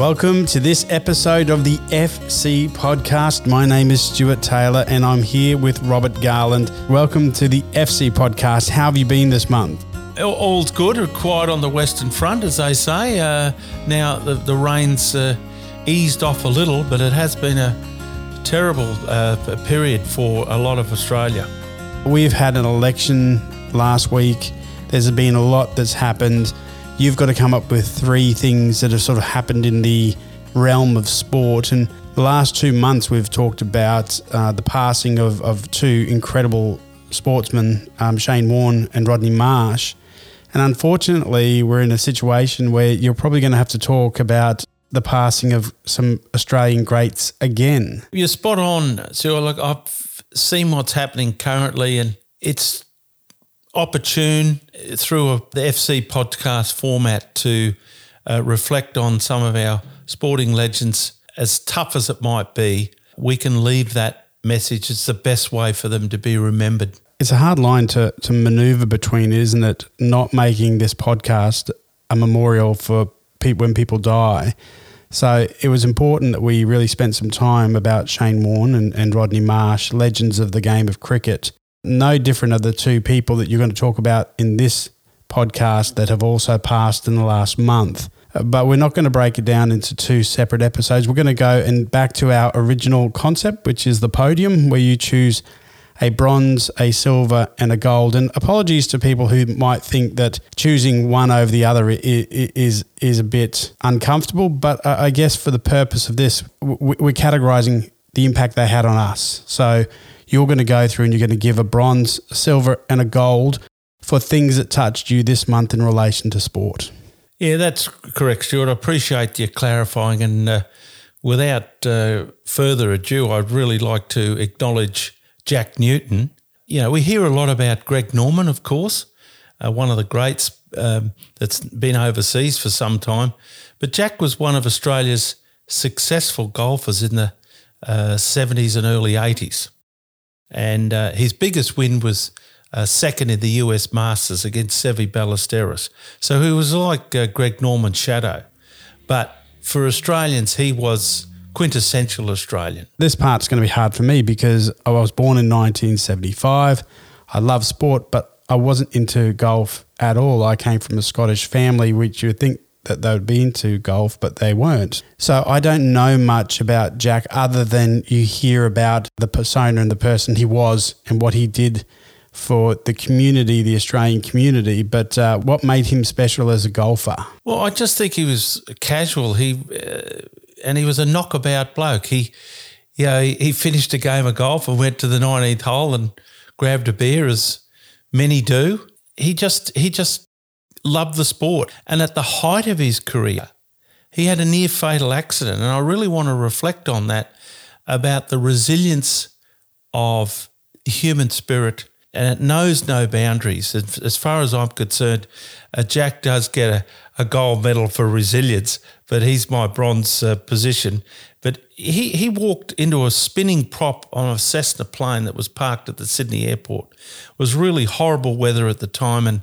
Welcome to this episode of the FC podcast. My name is Stuart Taylor and I'm here with Robert Garland. Welcome to the FC podcast. How have you been this month? All's good. Quiet on the Western Front, as they say. Uh, now the, the rain's uh, eased off a little, but it has been a terrible uh, period for a lot of Australia. We've had an election last week. There's been a lot that's happened you've got to come up with three things that have sort of happened in the realm of sport. And the last two months, we've talked about uh, the passing of, of two incredible sportsmen, um, Shane Warne and Rodney Marsh. And unfortunately, we're in a situation where you're probably going to have to talk about the passing of some Australian greats again. You're spot on. So, look, I've seen what's happening currently, and it's opportune through a, the FC podcast format to uh, reflect on some of our sporting legends. As tough as it might be, we can leave that message. It's the best way for them to be remembered. It's a hard line to, to maneuver between, isn't it? Not making this podcast a memorial for people when people die. So it was important that we really spent some time about Shane Warne and, and Rodney Marsh, legends of the game of cricket, no different are the two people that you're going to talk about in this podcast that have also passed in the last month. Uh, but we're not going to break it down into two separate episodes. We're going to go and back to our original concept, which is the podium, where you choose a bronze, a silver, and a gold. And apologies to people who might think that choosing one over the other is is a bit uncomfortable. But I guess for the purpose of this, we're categorizing the impact they had on us. So you're going to go through and you're going to give a bronze, a silver, and a gold for things that touched you this month in relation to sport. Yeah, that's correct, Stuart. I appreciate you clarifying. And uh, without uh, further ado, I'd really like to acknowledge Jack Newton. You know, we hear a lot about Greg Norman, of course, uh, one of the greats um, that's been overseas for some time. But Jack was one of Australia's successful golfers in the 70s uh, and early 80s. And uh, his biggest win was uh, second in the US Masters against Seve Ballesteros. So he was like uh, Greg Norman's shadow. But for Australians, he was quintessential Australian. This part's going to be hard for me because I was born in 1975. I love sport, but I wasn't into golf at all. I came from a Scottish family, which you would think that they would be into golf, but they weren't. So I don't know much about Jack other than you hear about the persona and the person he was and what he did for the community, the Australian community. But uh, what made him special as a golfer? Well, I just think he was casual. He uh, and he was a knockabout bloke. He, you know, he, he finished a game of golf and went to the 19th hole and grabbed a beer, as many do. He just he just loved the sport. And at the height of his career, he had a near fatal accident. And I really want to reflect on that about the resilience of human spirit. And it knows no boundaries. As far as I'm concerned, uh, Jack does get a, a, gold medal for resilience, but he's my bronze uh, position. But he, he walked into a spinning prop on a Cessna plane that was parked at the Sydney airport. It was really horrible weather at the time, and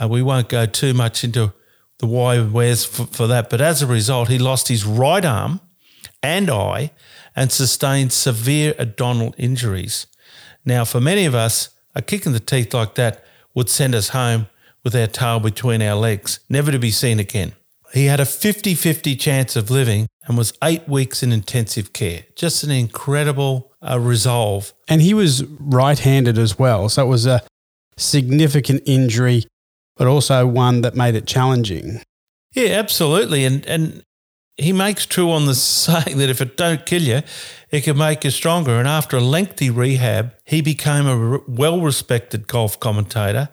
uh, we won't go too much into the why where's for, for that. But as a result, he lost his right arm and eye and sustained severe abdominal injuries. Now, for many of us, a kick in the teeth like that would send us home with our tail between our legs, never to be seen again. He had a 50 50 chance of living and was eight weeks in intensive care. Just an incredible uh, resolve. And he was right handed as well. So it was a significant injury but also one that made it challenging. Yeah, absolutely. And and he makes true on the saying that if it don't kill you, it can make you stronger. And after a lengthy rehab, he became a well-respected golf commentator,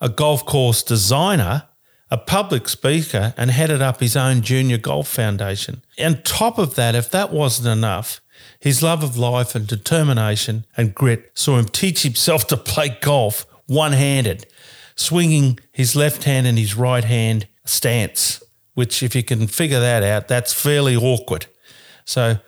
a golf course designer, a public speaker, and headed up his own junior golf foundation. On top of that, if that wasn't enough, his love of life and determination and grit saw him teach himself to play golf one-handed swinging his left hand and his right hand stance, which, if you can figure that out, that's fairly awkward. So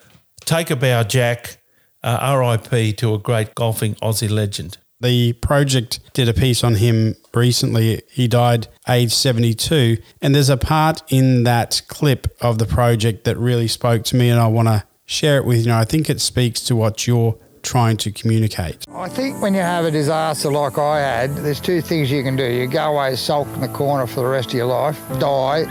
take a bow, Jack. Uh, RIP to a great golfing Aussie legend. The project did a piece on him recently. He died age 72. And there's a part in that clip of the project that really spoke to me, and I want to share it with you. I think it speaks to what you're trying to communicate. I think when you have a disaster like I had, there's two things you can do. You go away sulk in the corner for the rest of your life, die,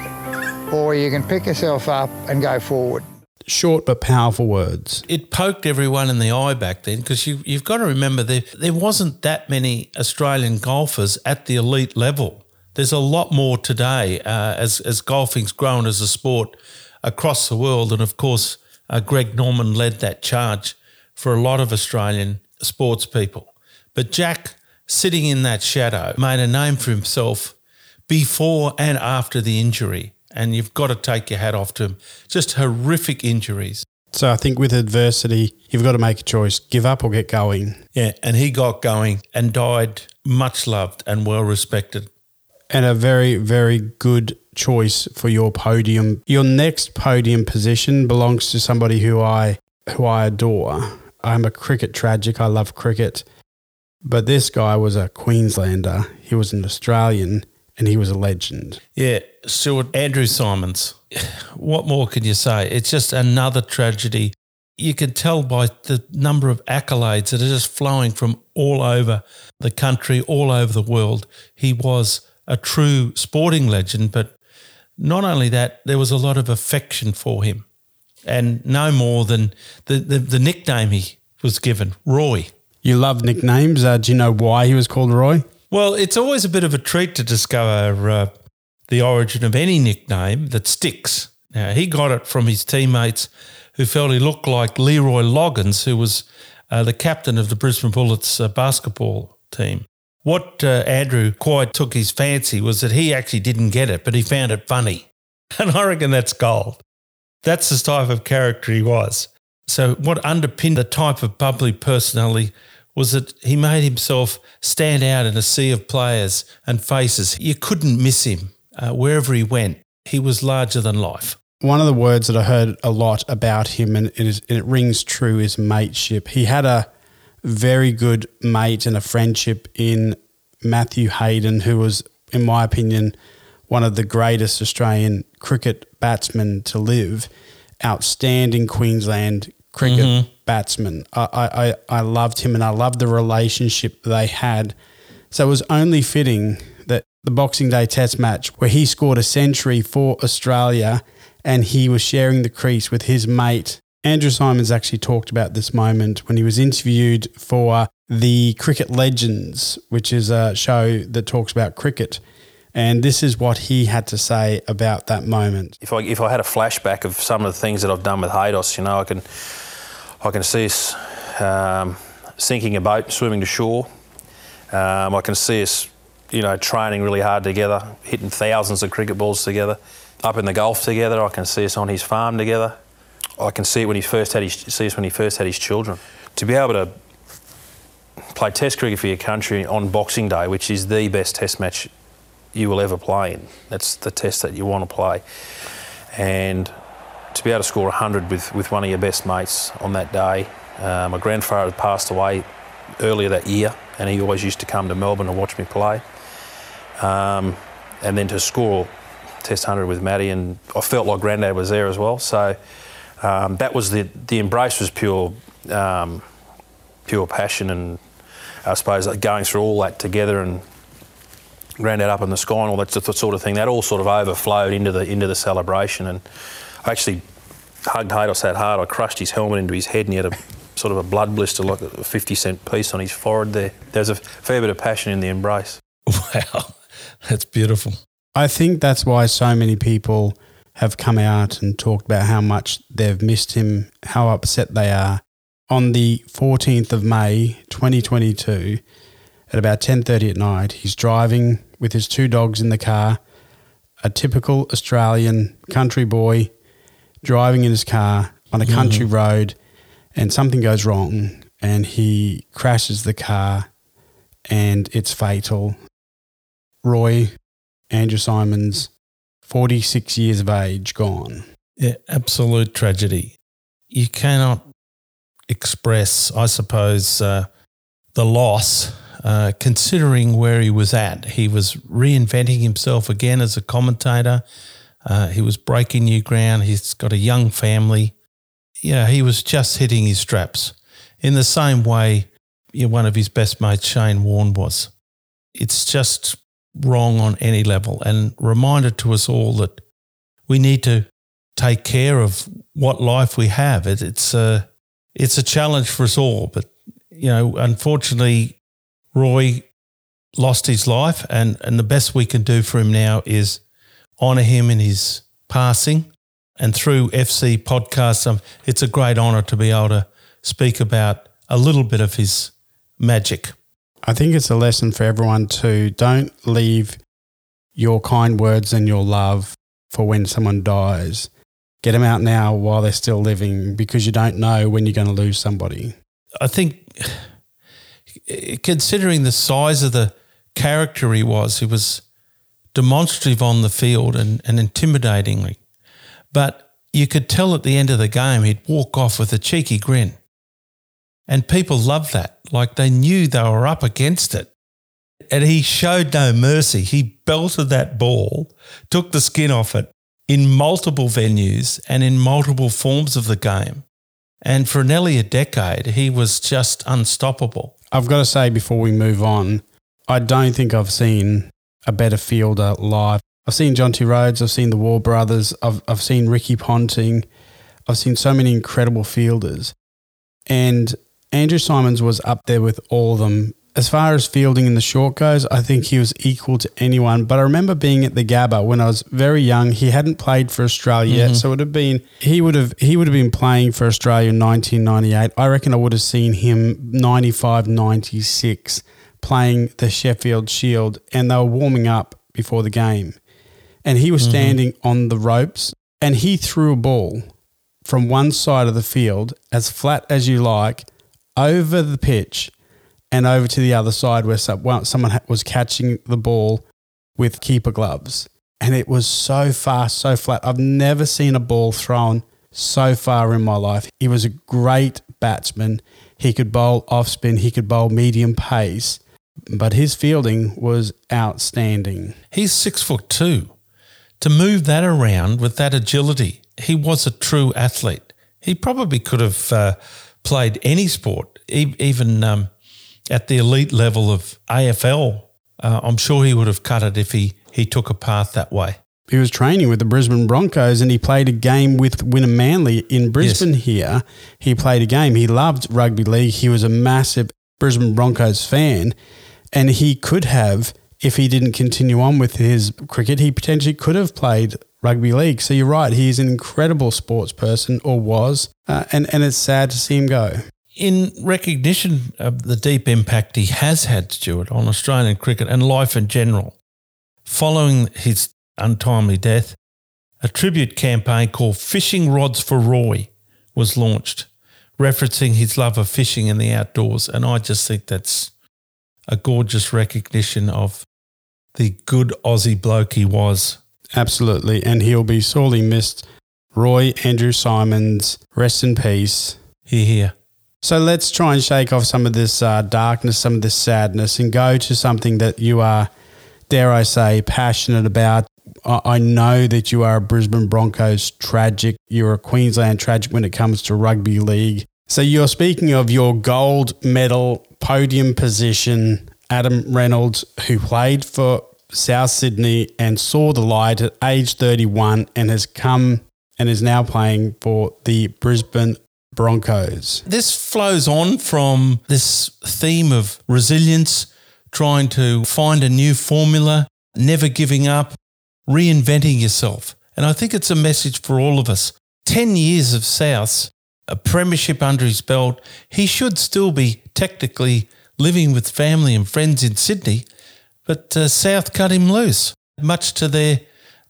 or you can pick yourself up and go forward short but powerful words. It poked everyone in the eye back then because you, you've got to remember there, there wasn't that many Australian golfers at the elite level. There's a lot more today uh, as, as golfing's grown as a sport across the world. And of course, uh, Greg Norman led that charge for a lot of Australian sports people. But Jack, sitting in that shadow, made a name for himself before and after the injury and you've got to take your hat off to him. Just horrific injuries. So I think with adversity, you've got to make a choice give up or get going. Yeah, and he got going and died much loved and well respected. And a very, very good choice for your podium. Your next podium position belongs to somebody who I who I adore. I'm a cricket tragic. I love cricket. But this guy was a Queenslander. He was an Australian and he was a legend. Yeah, Stuart Andrew Symonds. What more can you say? It's just another tragedy. You can tell by the number of accolades that are just flowing from all over the country, all over the world. He was a true sporting legend, but not only that, there was a lot of affection for him. And no more than the, the, the nickname he was given, Roy. You love nicknames. Uh, do you know why he was called Roy? Well, it's always a bit of a treat to discover uh, the origin of any nickname that sticks. Now, he got it from his teammates who felt he looked like Leroy Loggins, who was uh, the captain of the Brisbane Bullets uh, basketball team. What uh, Andrew quite took his fancy was that he actually didn't get it, but he found it funny. And I reckon that's gold. That's the type of character he was. So, what underpinned the type of bubbly personality was that he made himself stand out in a sea of players and faces. You couldn't miss him uh, wherever he went. He was larger than life. One of the words that I heard a lot about him, and it, is, and it rings true, is mateship. He had a very good mate and a friendship in Matthew Hayden, who was, in my opinion, one of the greatest Australian cricket batsmen to live. Outstanding Queensland cricket mm-hmm. batsman. I, I, I loved him and I loved the relationship they had. So it was only fitting that the Boxing Day Test match, where he scored a century for Australia and he was sharing the crease with his mate. Andrew Symonds actually talked about this moment when he was interviewed for the Cricket Legends, which is a show that talks about cricket. And this is what he had to say about that moment. If I, if I had a flashback of some of the things that I've done with Haydos, you know, I can I can see us um, sinking a boat, swimming to shore. Um, I can see us, you know, training really hard together, hitting thousands of cricket balls together, up in the Gulf together. I can see us on his farm together. I can see it when he first had his, see us when he first had his children. To be able to play Test cricket for your country on Boxing Day, which is the best Test match you will ever play in. That's the test that you want to play, and to be able to score 100 with, with one of your best mates on that day. Uh, my grandfather had passed away earlier that year, and he always used to come to Melbourne and watch me play. Um, and then to score Test 100 with Matty, and I felt like Granddad was there as well. So um, that was the the embrace was pure um, pure passion, and I suppose going through all that together and Granddad up in the sky and all that sort of thing. That all sort of overflowed into the into the celebration and. I actually hugged Haydos that hard. I crushed his helmet into his head and he had a sort of a blood blister, like a 50 cent piece on his forehead there. There's a fair bit of passion in the embrace. Wow, that's beautiful. I think that's why so many people have come out and talked about how much they've missed him, how upset they are. On the 14th of May, 2022, at about 10:30 at night, he's driving with his two dogs in the car, a typical Australian country boy driving in his car on a country mm. road and something goes wrong and he crashes the car and it's fatal. Roy, Andrew Symonds 46 years of age, gone. Yeah, absolute tragedy. You cannot express, I suppose, uh, the loss uh, considering where he was at. He was reinventing himself again as a commentator. Uh, he was breaking new ground. He's got a young family. Yeah, he was just hitting his straps in the same way you know, one of his best mates, Shane Warne, was. It's just wrong on any level and reminder to us all that we need to take care of what life we have. It, it's a it's a challenge for us all, but you know, unfortunately, Roy lost his life, and and the best we can do for him now is honour him in his passing. And through FC podcasts, um, it's a great honour to be able to speak about a little bit of his magic. I think it's a lesson for everyone to don't leave your kind words and your love for when someone dies. Get them out now while they're still living because you don't know when you're going to lose somebody. I think, considering the size of the character he was, he was demonstrative on the field and, and intimidatingly. But you could tell at the end of the game, he'd walk off with a cheeky grin. And people loved that. Like they knew they were up against it. And he showed no mercy. He belted that ball, took the skin off it in multiple venues and in multiple forms of the game. And for nearly a decade, he was just unstoppable. I've got to say before we move on, I don't think I've seen a better fielder live. I've seen Jonty Rhodes, I've seen the Waugh Brothers, I've, I've seen Ricky Ponting, I've seen so many incredible fielders. And Andrew Symonds was up there with all of them. As far as fielding in the short goes, I think he was equal to anyone. But I remember being at the Gabba when I was very young. He hadn't played for Australia mm-hmm. yet, so it would have been he would have he would have been playing for Australia in 1998. I reckon I would have seen him 95, 96 playing the Sheffield Shield, and they were warming up before the game, and he was mm-hmm. standing on the ropes, and he threw a ball from one side of the field as flat as you like over the pitch and over to the other side where someone was catching the ball with keeper gloves. And it was so fast, so flat. I've never seen a ball thrown so far in my life. He was a great batsman. He could bowl off spin, he could bowl medium pace, but his fielding was outstanding. He's six foot two. To move that around with that agility, he was a true athlete. He probably could have uh, played any sport, even um, at the elite level of AFL. Uh, I'm sure he would have cut it if he, he took a path that way. He was training with the Brisbane Broncos and he played a game with Wynnum Manly in Brisbane yes. here. He played a game. He loved rugby league. He was a massive Brisbane Broncos fan and he could have if he didn't continue on with his cricket, he potentially could have played rugby league. So you're right, he's an incredible sports person, or was, uh, and and it's sad to see him go. In recognition of the deep impact he has had, Stuart, on Australian cricket and life in general, following his untimely death, a tribute campaign called Fishing Rods for Roy was launched, referencing his love of fishing in the outdoors. And I just think that's a gorgeous recognition of the good Aussie bloke he was. Absolutely. And he'll be sorely missed. Roy Andrew Symonds, rest in peace. Here, here. So let's try and shake off some of this uh, darkness, some of this sadness, and go to something that you are, dare I say, passionate about. I know that you are a Brisbane Broncos tragic. You're a Queensland tragic when it comes to rugby league. So you're speaking of your gold medal podium position Adam Reynolds, who played for South Sydney and saw the light at age 31 and has come and is now playing for the Brisbane Broncos. This flows on from this theme of resilience, trying to find a new formula, never giving up, reinventing yourself. And I think it's a message for all of us. 10 years of Souths, a premiership under his belt, he should still be technically living with family and friends in Sydney, but uh, South cut him loose, much to their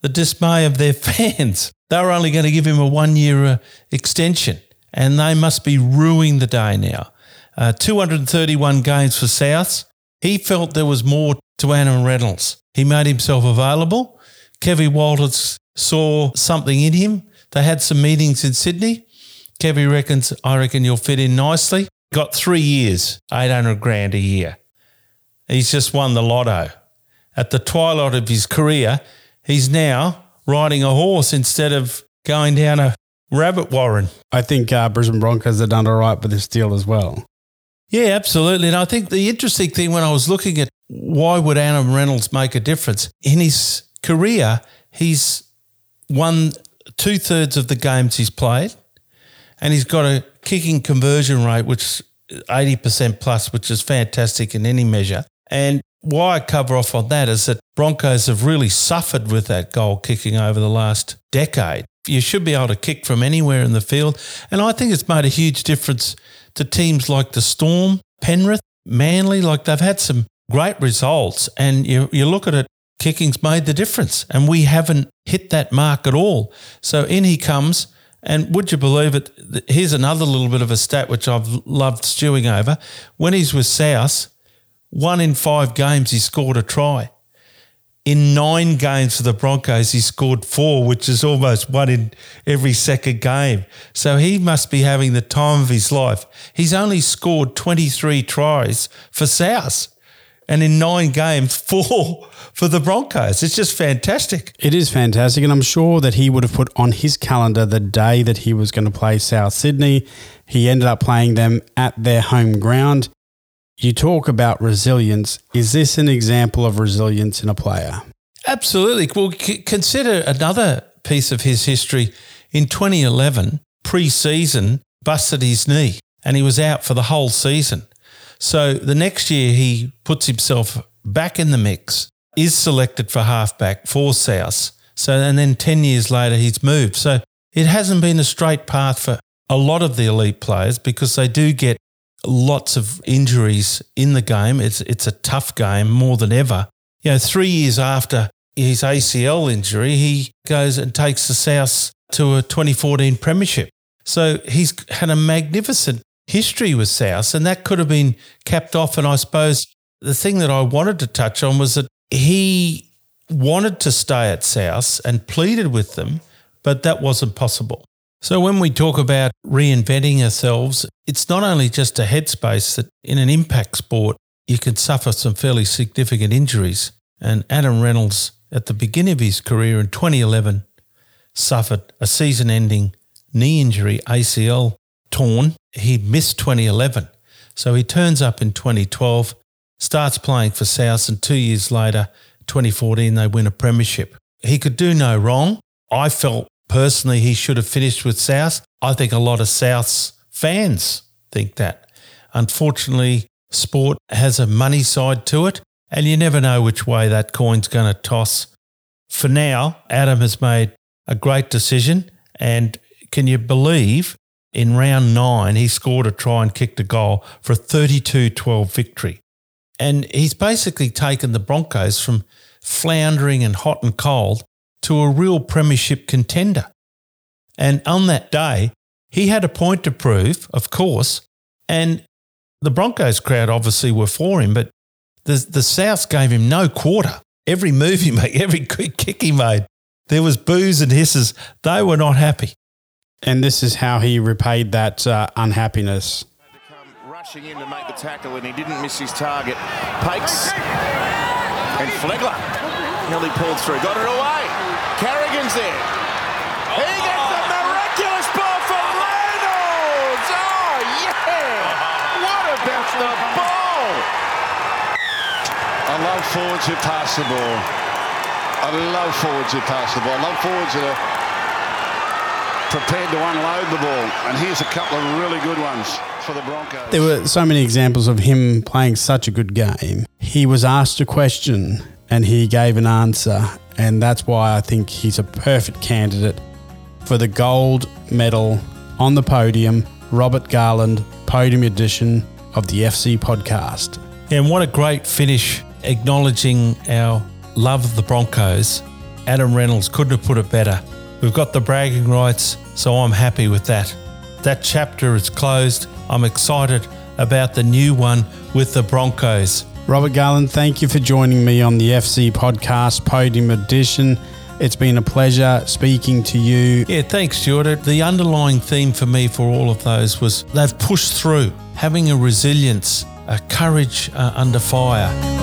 the dismay of their fans. They were only going to give him a one year uh, extension, and they must be ruining the day now. Uh, 231 games for Souths. He felt there was more to Adam Reynolds. He made himself available. Kevin Walters saw something in him. They had some meetings in Sydney. Kevin reckons, I reckon you'll fit in nicely. Got three years, 800 grand a year. he's just won the lotto. At the twilight of his career, he's now riding a horse instead of going down a rabbit warren. I think uh, Brisbane Broncos have done all right with this deal as well. Yeah, absolutely. And I think the interesting thing when I was looking at why would Adam Reynolds make a difference in his career, he's won two thirds of the games he's played, and he's got a kicking conversion rate which eighty percent plus, which is fantastic in any measure. And why I cover off on that is that Broncos have really suffered with that goal kicking over the last decade. You should be able to kick from anywhere in the field. And I think it's made a huge difference to teams like the Storm, Penrith, Manly. Like they've had some great results. And you, you look at it, kicking's made the difference. And we haven't hit that mark at all. So in he comes. And would you believe it? Here's another little bit of a stat which I've loved stewing over. When he's with South, one in five games he scored a try. In nine games for the Broncos, he scored four, which is almost one in every second game. So he must be having the time of his life. He's only scored 23 tries for South. And in nine games, four for the Broncos. It's just fantastic. It is fantastic. And I'm sure that he would have put on his calendar the day that he was going to play South Sydney. He ended up playing them at their home ground. You talk about resilience. Is this an example of resilience in a player? Absolutely. Well, c- consider another piece of his history. In 2011, pre season, busted his knee and he was out for the whole season. So the next year, he puts himself back in the mix, is selected for halfback for South. So, and then 10 years later, he's moved. So it hasn't been a straight path for a lot of the elite players because they do get lots of injuries in the game. It's it's a tough game more than ever. You know, three years after his ACL injury, he goes and takes the South to a 2014 premiership. So he's had a magnificent history with South, and that could have been capped off. And I suppose the thing that I wanted to touch on was that he wanted to stay at South and pleaded with them, but that wasn't possible. So when we talk about reinventing ourselves, it's not only just a headspace that in an impact sport, you can suffer some fairly significant injuries. And Adam Reynolds, at the beginning of his career in 2011, suffered a season ending knee injury, ACL torn. He missed 2011. So he turns up in 2012, starts playing for South, and two years later, 2014, they win a premiership. He could do no wrong. I felt personally he should have finished with South. I think a lot of South's fans think that. Unfortunately, sport has a money side to it, and you never know which way that coin's going to toss. For now, Adam has made a great decision. And can you believe in round nine, he scored a try and kicked a goal for a 32 12 victory? And he's basically taken the Broncos from floundering and hot and cold to a real premiership contender. And on that day, he had a point to prove, of course, and the Broncos crowd obviously were for him, but the, the South gave him no quarter. Every move he made, every kick he made, there was boos and hisses. They were not happy. And this is how he repaid that uh, unhappiness. Rushing in to make the tackle, and he didn't miss his target. Pakes and Flegler nearly pulled through, got it away. Carrigan's there. He gets the miraculous ball from Reynolds. Oh, yeah. What about the ball? I love forwards who pass the ball. I love forwards who pass the ball. I love forwards that are prepared to unload the ball. And here's a couple of really good ones for the Broncos. There were so many examples of him playing such a good game. He was asked a question and he gave an answer and that's why I think he's a perfect candidate for the gold medal on the podium, Robert Garland podium edition of the FC podcast. And what a great finish acknowledging our love of the Broncos. Adam Reynolds couldn't have put it better. We've got the bragging rights, so I'm happy with that. That chapter is closed. I'm excited about the new one with the Broncos. Robert Garland, thank you for joining me on the FC Podcast Podium Edition. It's been a pleasure speaking to you. Yeah, thanks, Stuart. The underlying theme for me for all of those was they've pushed through, having a resilience, a courage uh, under fire.